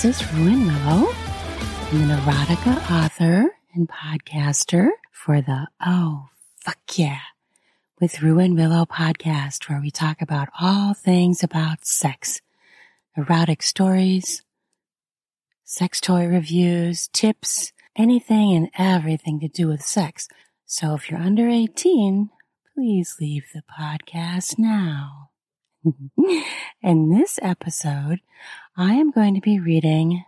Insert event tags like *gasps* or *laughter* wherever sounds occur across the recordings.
This is Ruan Willow. I'm an erotica author and podcaster for the Oh, fuck yeah, with Ruan Willow podcast, where we talk about all things about sex, erotic stories, sex toy reviews, tips, anything and everything to do with sex. So if you're under 18, please leave the podcast now. *laughs* In this episode, I am going to be reading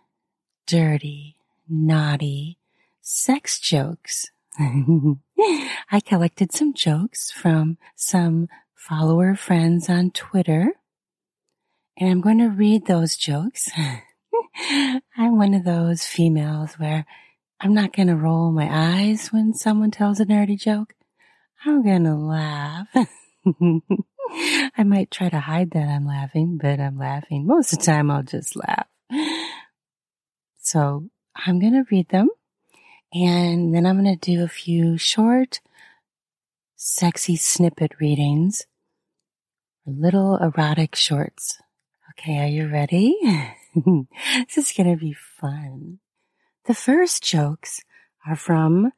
dirty, naughty sex jokes. *laughs* I collected some jokes from some follower friends on Twitter, and I'm going to read those jokes. *laughs* I'm one of those females where I'm not going to roll my eyes when someone tells a nerdy joke. I'm going to laugh. I might try to hide that I'm laughing, but I'm laughing. Most of the time, I'll just laugh. So I'm going to read them and then I'm going to do a few short, sexy snippet readings, little erotic shorts. Okay, are you ready? *laughs* this is going to be fun. The first jokes are from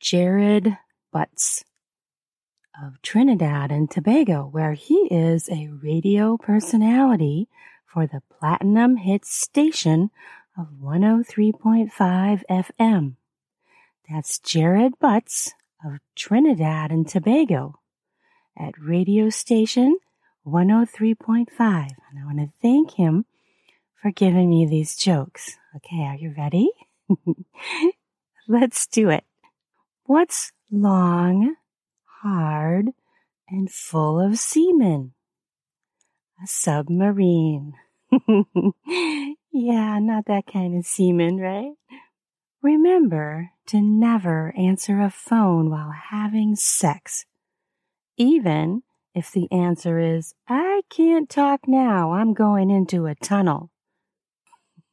Jared Butts of Trinidad and Tobago, where he is a radio personality for the Platinum Hits station of 103.5 FM. That's Jared Butts of Trinidad and Tobago at radio station 103.5. And I want to thank him for giving me these jokes. Okay, are you ready? *laughs* Let's do it. What's long, hard, and full of semen? A submarine. *laughs* yeah, not that kind of semen, right? Remember to never answer a phone while having sex, even if the answer is, I can't talk now, I'm going into a tunnel.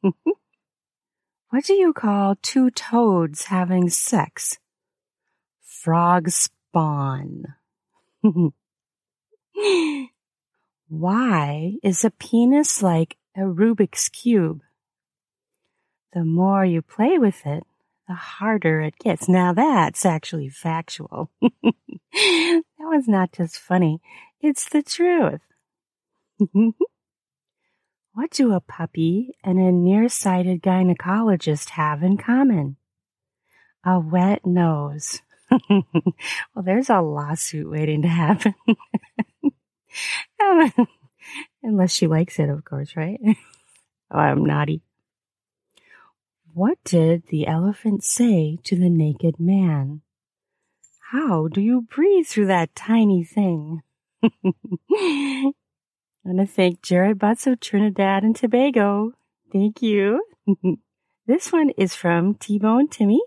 *laughs* what do you call two toads having sex? Frog spawn. *laughs* Why is a penis like a Rubik's Cube? The more you play with it, the harder it gets. Now that's actually factual. *laughs* that was not just funny. It's the truth. *laughs* what do a puppy and a nearsighted gynecologist have in common? A wet nose. *laughs* well, there's a lawsuit waiting to happen. *laughs* Unless she likes it, of course, right? *laughs* oh, I'm naughty. What did the elephant say to the naked man? How do you breathe through that tiny thing? I want to thank Jared Butts of Trinidad and Tobago. Thank you. this one is from T-Bone Timmy.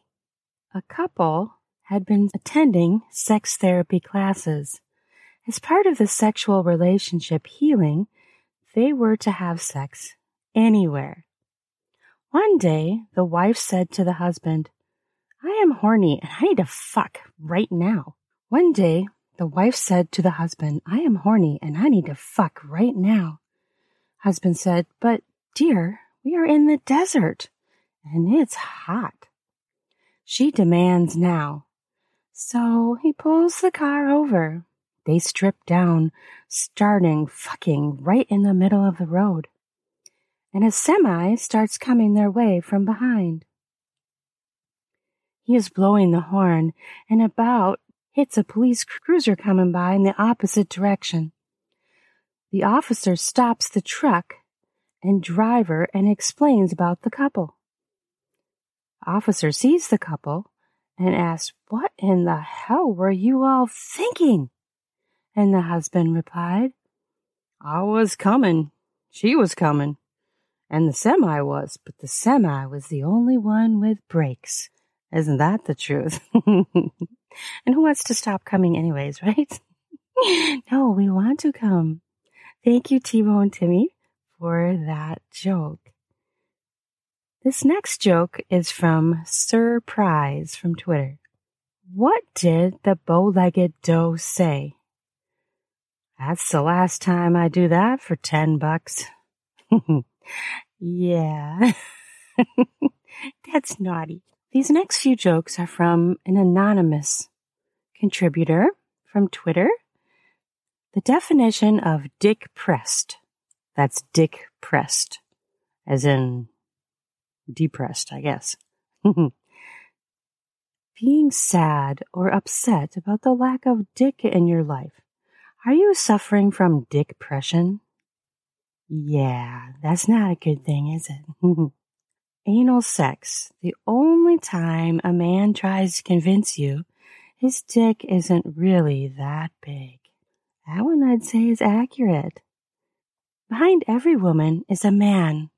A couple had been attending sex therapy classes. As part of the sexual relationship healing, they were to have sex anywhere. One day, the wife said to the husband, I am horny and I need to fuck right now. One day, the wife said to the husband, I am horny and I need to fuck right now. Husband said, But dear, we are in the desert and it's hot. She demands now. So he pulls the car over. They strip down, starting fucking right in the middle of the road. And a semi starts coming their way from behind. He is blowing the horn and about hits a police cruiser coming by in the opposite direction. The officer stops the truck and driver and explains about the couple. Officer sees the couple and asked, What in the hell were you all thinking? And the husband replied, I was coming. She was coming. And the semi was, but the semi was the only one with brakes. Isn't that the truth? *laughs* and who wants to stop coming anyways, *laughs* right? no, we want to come. Thank you, Timo and Timmy, for that joke. This next joke is from Sir Prize from Twitter. What did the bow-legged doe say? That's the last time I do that for 10 bucks. *laughs* Yeah. *laughs* That's naughty. These next few jokes are from an anonymous contributor from Twitter. The definition of dick pressed. That's dick pressed, as in depressed, I guess. *laughs* Being sad or upset about the lack of dick in your life. Are you suffering from dick depression? Yeah, that's not a good thing, is it? *laughs* Anal sex. The only time a man tries to convince you his dick isn't really that big. That one I'd say is accurate. Behind every woman is a man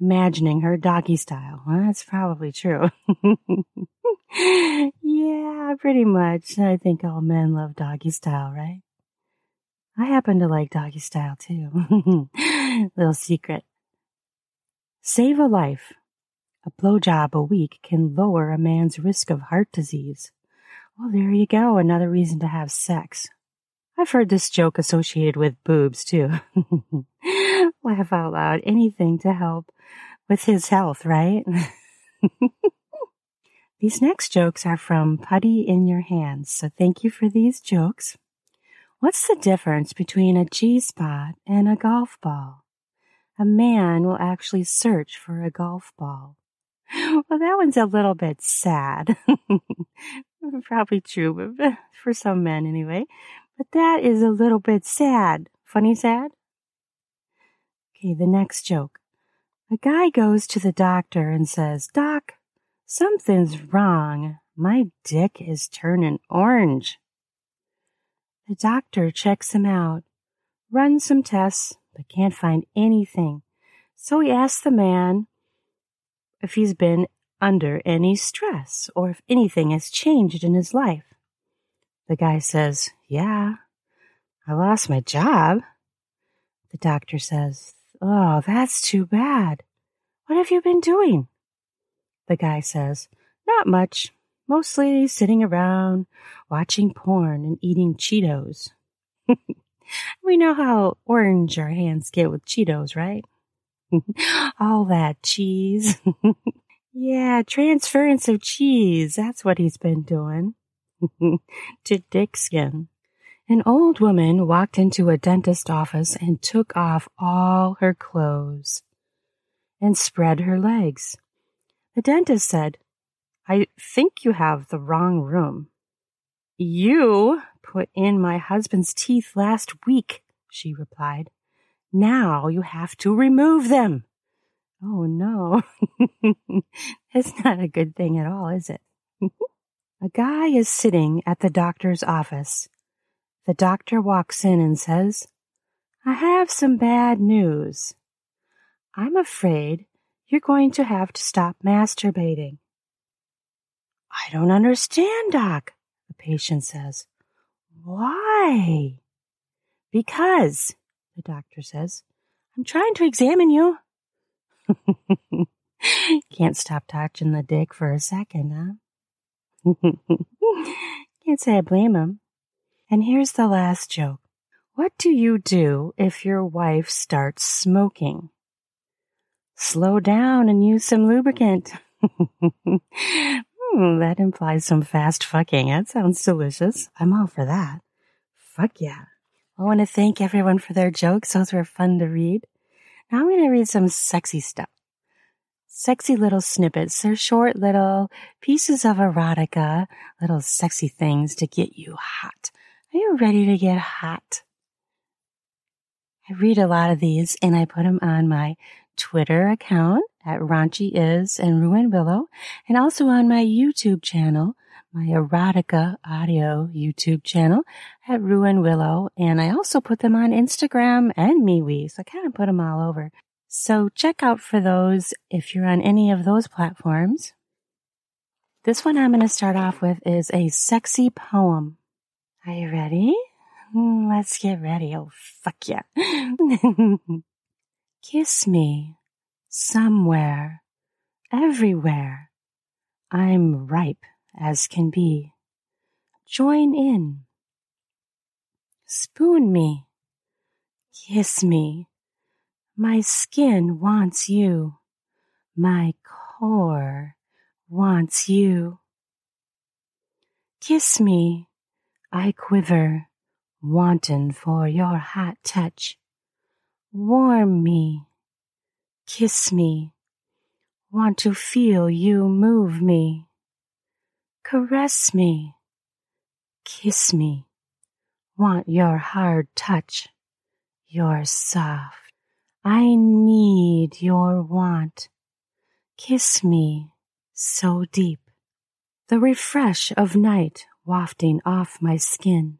imagining her doggy style. Well, that's probably true. *laughs* yeah, pretty much. I think all men love doggy style, right? I happen to like doggy style too. *laughs* Little secret. Save a life. A blowjob a week can lower a man's risk of heart disease. Well, there you go. Another reason to have sex. I've heard this joke associated with boobs too. *laughs* Laugh out loud. Anything to help with his health, right? *laughs* these next jokes are from Putty in Your Hands. So thank you for these jokes. What's the difference between a G spot and a golf ball? A man will actually search for a golf ball. *laughs* Well, that one's a little bit sad. Probably true, but for some men anyway. But that is a little bit sad. Funny sad? Okay, the next joke. A guy goes to the doctor and says, Doc, something's wrong. My dick is turning orange. The doctor checks him out, runs some tests, but can't find anything. So he asks the man if he's been under any stress or if anything has changed in his life. The guy says, Yeah, I lost my job. The doctor says, Oh, that's too bad. What have you been doing? The guy says, Not much mostly sitting around, watching porn and eating Cheetos. *laughs* we know how orange our hands get with Cheetos, right? *laughs* All that cheese. *laughs* yeah, transference of cheese. That's what he's been doing. *laughs* to dick skin. An old woman walked into a dentist office and took off all her clothes and spread her legs. The dentist said, I think you have the wrong room. You put in my husband's teeth last week, she replied. Now you have to remove them. Oh no. *laughs* That's not a good thing at all, is it? *laughs* a guy is sitting at the doctor's office. The doctor walks in and says, I have some bad news. I'm afraid you're going to have to stop masturbating. I don't understand, Doc, the patient says. Why? Because, the doctor says, I'm trying to examine you. *laughs* Can't stop touching the dick for a second, huh? *laughs* Can't say I blame him. And here's the last joke. What do you do if your wife starts smoking? Slow down and use some lubricant. *laughs* Hmm, that implies some fast fucking. That sounds delicious. I'm all for that. Fuck yeah. I want to thank everyone for their jokes. Those were fun to read. Now I'm going to read some sexy stuff. Sexy little snippets. They're short little pieces of erotica, little sexy things to get you hot. Are you ready to get hot? I read a lot of these and I put them on my Twitter account at Raunchy Is and Ruan Willow, and also on my YouTube channel, my erotica audio YouTube channel at Ruan Willow. And I also put them on Instagram and MeWe. So I kind of put them all over. So check out for those if you're on any of those platforms. This one I'm going to start off with is a sexy poem. Are you ready? Hmm, let's get ready. Oh, fuck yeah. *laughs* Kiss me somewhere, everywhere. I'm ripe as can be. Join in. Spoon me. Kiss me. My skin wants you. My core wants you. Kiss me. I quiver, wanton for your hot touch. Warm me. Kiss me. Want to feel you move me. Caress me. Kiss me. Want your hard touch. Your soft. I need your want. Kiss me so deep. The refresh of night wafting off my skin.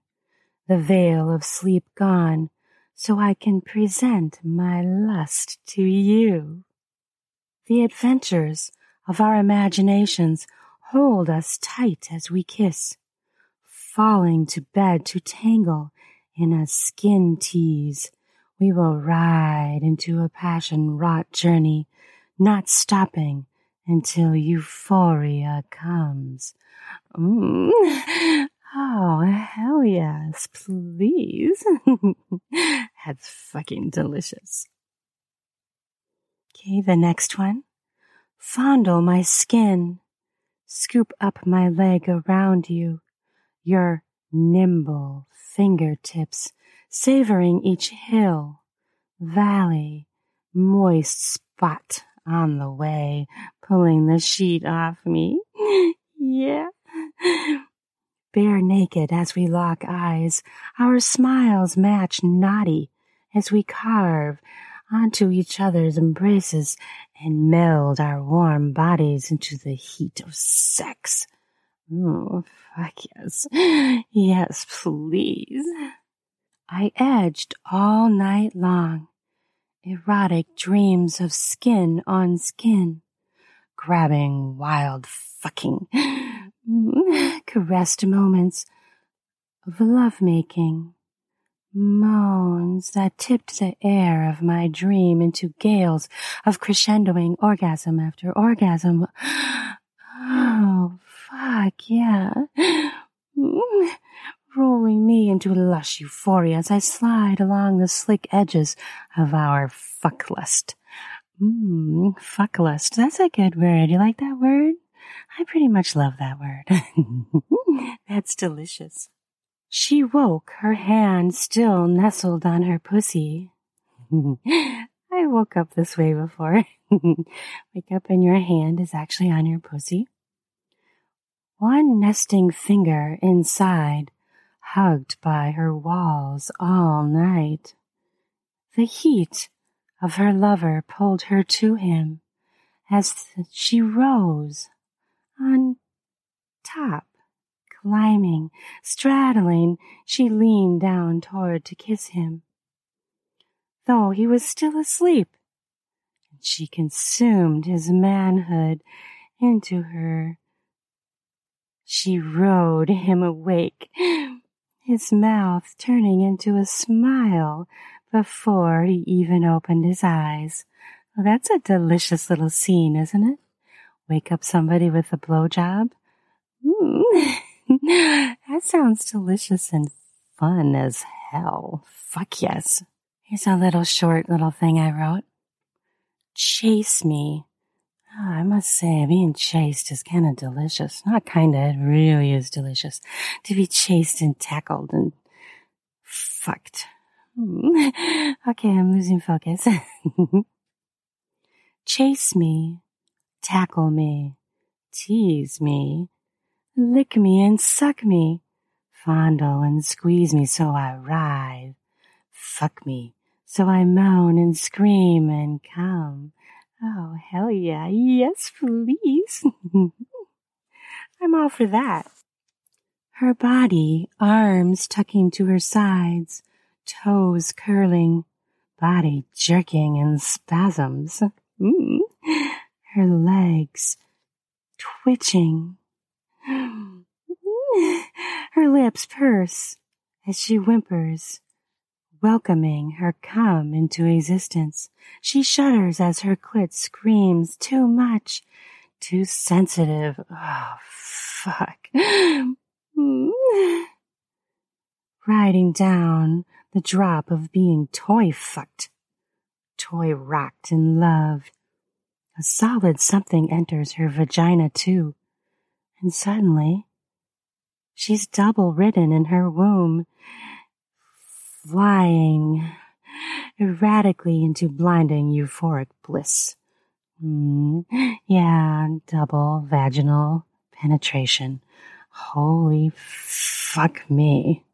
The veil of sleep gone so I can present my lust to you. The adventures of our imaginations hold us tight as we kiss, falling to bed to tangle in a skin tease we will ride into a passion wrought journey, not stopping until euphoria comes. Mm. Oh, hell yes, please. *laughs* That's fucking delicious. Okay, the next one. Fondle my skin. Scoop up my leg around you. Your nimble fingertips savoring each hill, valley, moist spot on the way, pulling the sheet off me. *laughs* yeah. Bare naked as we lock eyes, our smiles match naughty as we carve onto each other's embraces and meld our warm bodies into the heat of sex. Oh, fuck yes. *laughs* Yes, please. I edged all night long, erotic dreams of skin on skin, grabbing wild fucking, *laughs* caressed moments of lovemaking, moans that tipped the air of my dream into gales of crescendoing orgasm after orgasm. *gasps* Oh, fuck yeah rolling me into lush euphoria as I slide along the slick edges of our fuck lust. Mmm, fuck lust. That's a good word. You like that word? I pretty much love that word. *laughs* That's delicious. She woke, her hand still nestled on her pussy. *laughs* I woke up this way before. *laughs* Wake up and your hand is actually on your pussy. One nesting finger inside hugged by her walls all night. The heat of her lover pulled her to him as she rose on top, climbing, straddling, she leaned down toward to kiss him. Though he was still asleep, she consumed his manhood into her. She rode him awake his mouth turning into a smile before he even opened his eyes. Well, that's a delicious little scene, isn't it? Wake up somebody with a blowjob? Mm. *laughs* that sounds delicious and fun as hell. Fuck yes. Here's a little short little thing I wrote. Chase me I must say, being chased is kind of delicious. Not kind of, it really is delicious. To be chased and tackled and fucked. Hmm. *laughs* okay, I'm losing focus. *laughs* Chase me, tackle me, tease me, lick me and suck me, fondle and squeeze me so I writhe, fuck me so I moan and scream and come Oh, hell yeah. Yes, please. *laughs* I'm all for that. Her body, arms tucking to her sides, toes curling, body jerking in spasms. Mm. Her legs twitching. *gasps* Her lips purse as she whimpers welcoming her come into existence. She shudders as her clit screams too much, too sensitive. Oh, fuck. *sighs* Riding down the drop of being toy fucked. toy rocked in love. A solid something enters her vagina too, and suddenly she's double ridden in her womb, flying erratically into blinding euphoric bliss. Mm, yeah, double vaginal penetration. Holy fuck me.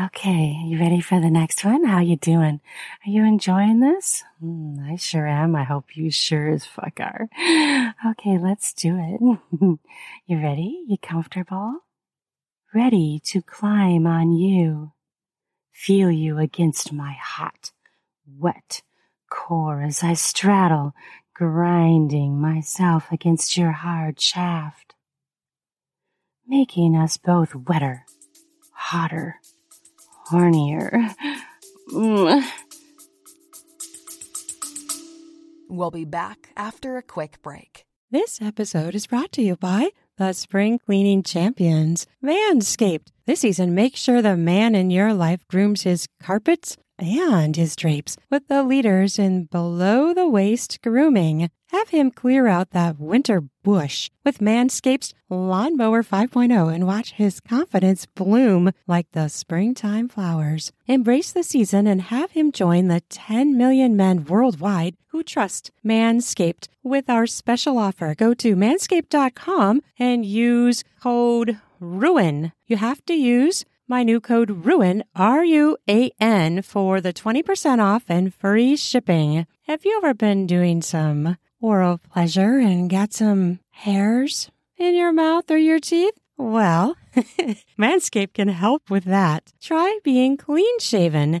Okay, you ready for the next one? How you doing? Are you enjoying this? Mm, I sure am. I hope you sure as fuck are. Okay, let's do it. *laughs* you ready? You comfortable? Ready to climb on you. Feel you against my hot, wet core as I straddle, grinding myself against your hard shaft. Making us both wetter, hotter, hornier. Mm. We'll be back after a quick break. This episode is brought to you by the spring cleaning champions, Manscaped. This season, make sure the man in your life grooms his carpets and his drapes with the leaders in below the waist grooming. Have him clear out that winter bush with Manscaped's Lawnmower 5.0 and watch his confidence bloom like the springtime flowers. Embrace the season and have him join the 10 million men worldwide who trust Manscaped with our special offer. Go to manscaped.com and use code RUAN. You have to use my new code RUAN, R U A N, for the 20% off and free shipping. Have you ever been doing some oral pleasure and got some hairs in your mouth or your teeth? Well, *laughs* Manscaped can help with that. Try being clean shaven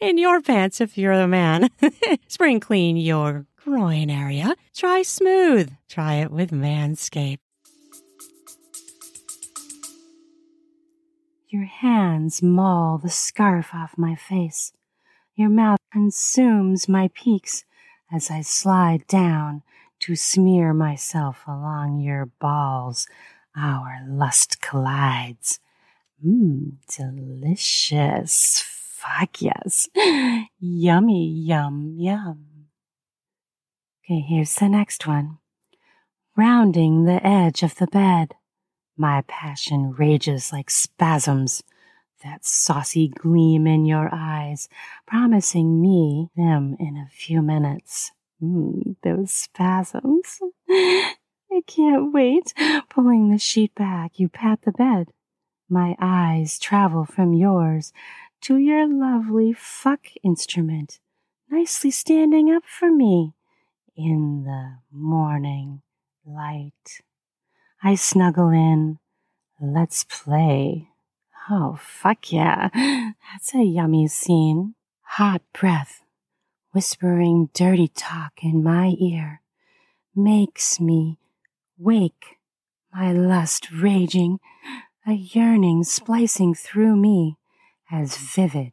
In your pants if you're the man. *laughs* spring clean your groin area. Try smooth. Try it with Manscaped. Your hands maul the scarf off my face. Your mouth consumes my peaks as I slide down to smear myself along your balls our lust collides. Mmm, delicious. Fuck yes. Yummy, yum, yum. Okay, here's the next one. Rounding the edge of the bed, my passion rages like spasms. That saucy gleam in your eyes, promising me them in a few minutes. Mmm, those spasms. I can't wait. Pulling the sheet back, you pat the bed. My eyes travel from yours to your lovely fuck instrument, nicely standing up for me in the morning light. I snuggle in. Let's play. Oh, fuck yeah. That's a yummy scene. Hot breath, whispering dirty talk in my ear, makes me Wake, my lust raging, a yearning splicing through me, as vivid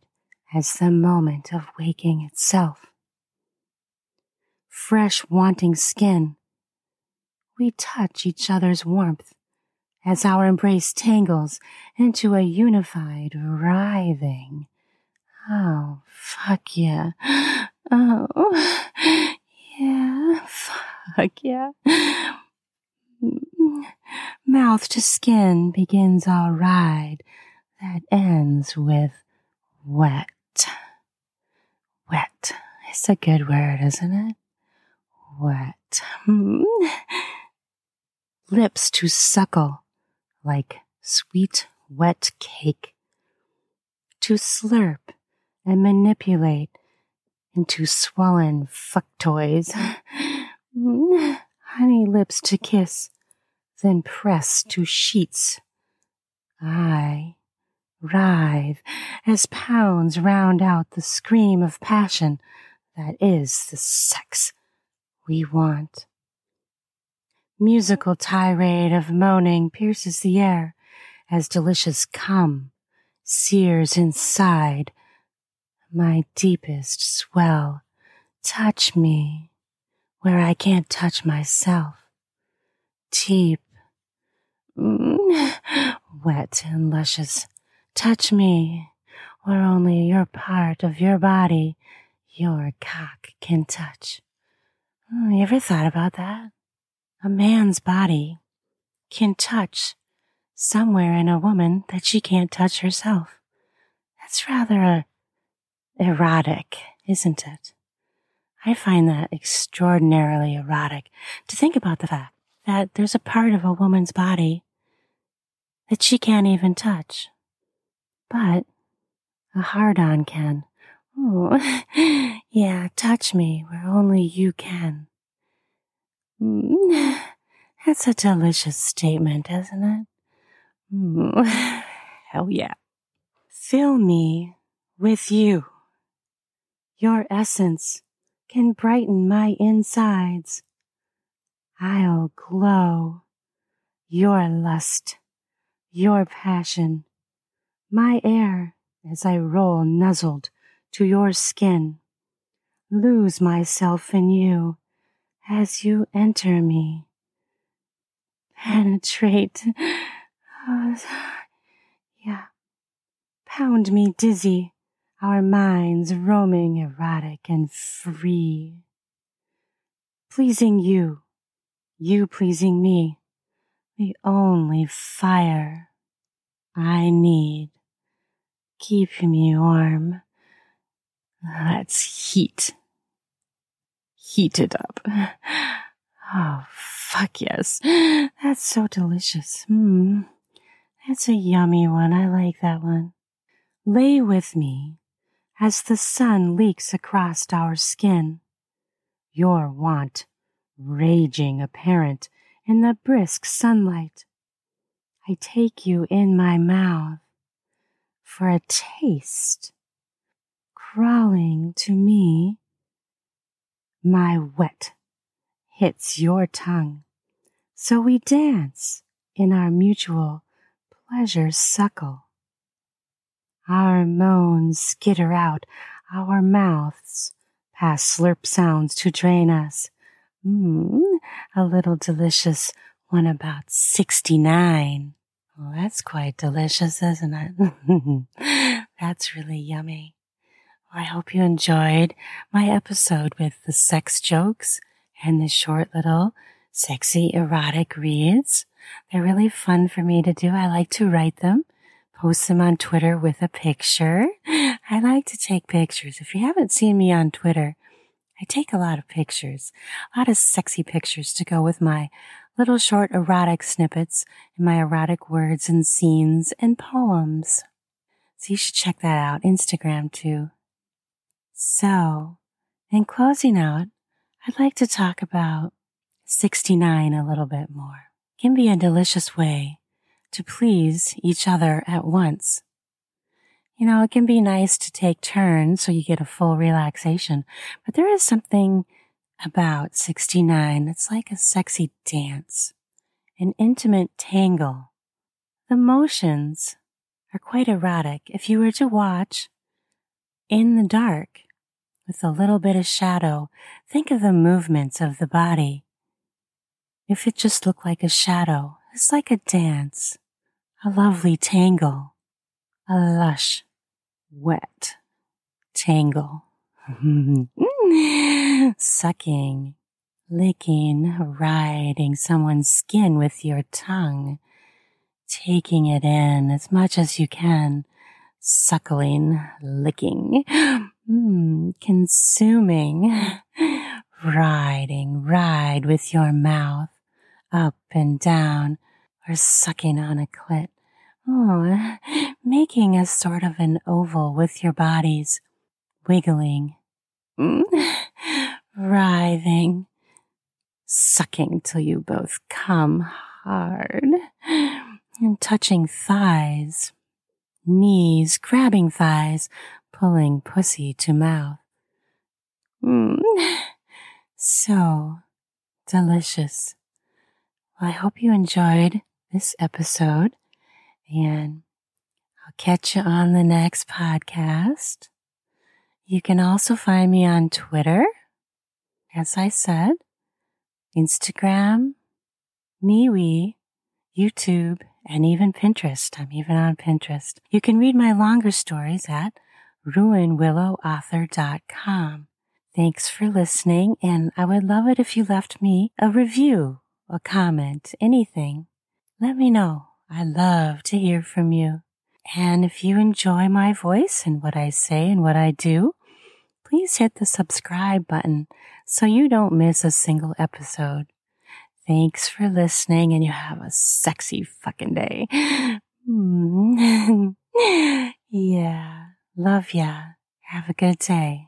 as the moment of waking itself. Fresh wanting skin, we touch each other's warmth as our embrace tangles into a unified writhing. Oh, fuck yeah. *gasps* Oh, yeah, fuck yeah. Mm-hmm. Mouth to skin begins our ride that ends with wet. Wet. It's a good word, isn't it? wet. Hmm. Lips to suckle like sweet, wet cake. To slurp and manipulate into swollen fuck toys. Honey lips to kiss, then press to sheets. I writhe as pounds round out the scream of passion that is the sex we want. Musical tirade of moaning pierces the air as delicious cum sears inside my deepest swell. Touch me where I can't touch myself. Deep, mm, wet and luscious. Touch me where only your part of your body, your cock can touch. Oh, you ever thought about that? A man's body can touch somewhere in a woman that she can't touch herself. That's rather erotic, isn't it? I find that extraordinarily erotic to think about the fact that there's a part of a woman's body that she can't even touch. But a hard on can. Oh, *laughs* yeah, touch me where only you can. Mm, *sighs* that's a delicious statement, isn't it? Mm, *sighs* hell yeah. Fill me with you. Your essence can brighten my insides. I'll glow. Your lust, your passion, my air as I roll nuzzled to your skin. Lose myself in you as you enter me. Penetrate. *sighs* yeah. Pound me dizzy our minds roaming erotic and free. Pleasing you, you pleasing me, the only fire I need. Keep me warm. Let's heat. Heat it up. *laughs* Oh, fuck yes. That's so delicious. Hmm. That's a yummy one. I like that one. Lay with me as the sun leaks across our skin. Your want raging apparent in the brisk sunlight. I take you in my mouth for a taste. Crawling to me, my wet hits your tongue. So we dance in our mutual pleasure suckle. Our moans skitter out our mouths past slurp sounds to drain us. Mmm, a little delicious one about 69. Well, that's quite delicious, isn't it? *laughs* that's really yummy. Well, I hope you enjoyed my episode with the sex jokes and the short little sexy erotic reads. They're really fun for me to do. I like to write them post them on Twitter with a picture. *laughs* I like to take pictures. If you haven't seen me on Twitter, I take a lot of pictures, a lot of sexy pictures to go with my little short erotic snippets and my erotic words and scenes and poems. So you should check that out. Instagram too. So, in closing out, I'd like to talk about 69 a little bit more. It can be a delicious way to please each other at once. You know, it can be nice to take turns so you get a full relaxation, but there is something about 69 that's like a sexy dance, an intimate tangle. The motions are quite erotic. If you were to watch in the dark with a little bit of shadow, think of the movements of the body. If it just looked like a shadow, it's like a dance, a lovely tangle, a lush, wet tangle. *laughs* *laughs* Sucking, licking, riding someone's skin with your tongue, taking it in as much as you can, suckling, licking, *gasps* mm, consuming, *laughs* riding, ride with your mouth up and down or sucking on a clit. Oh, *laughs* making a sort of an oval with your bodies, wiggling, *laughs* writhing, sucking till you both come hard, and touching thighs, knees, grabbing thighs, pulling pussy to mouth. Mm. So delicious. Well, I hope you enjoyed this episode and I'll catch you on the next podcast. You can also find me on Twitter, as I said, Instagram, MeWe, YouTube, and even Pinterest. I'm even on Pinterest. You can read my longer stories at ruanwillowauthor.com. Thanks for listening, and I would love it if you left me a review, a comment, anything. Let me know. I love to hear from you. And if you enjoy my voice and what I say and what I do, please hit the subscribe button so you don't miss a single episode. Thanks for listening and you have a sexy fucking day. *laughs* yeah. Love ya. Have a good day.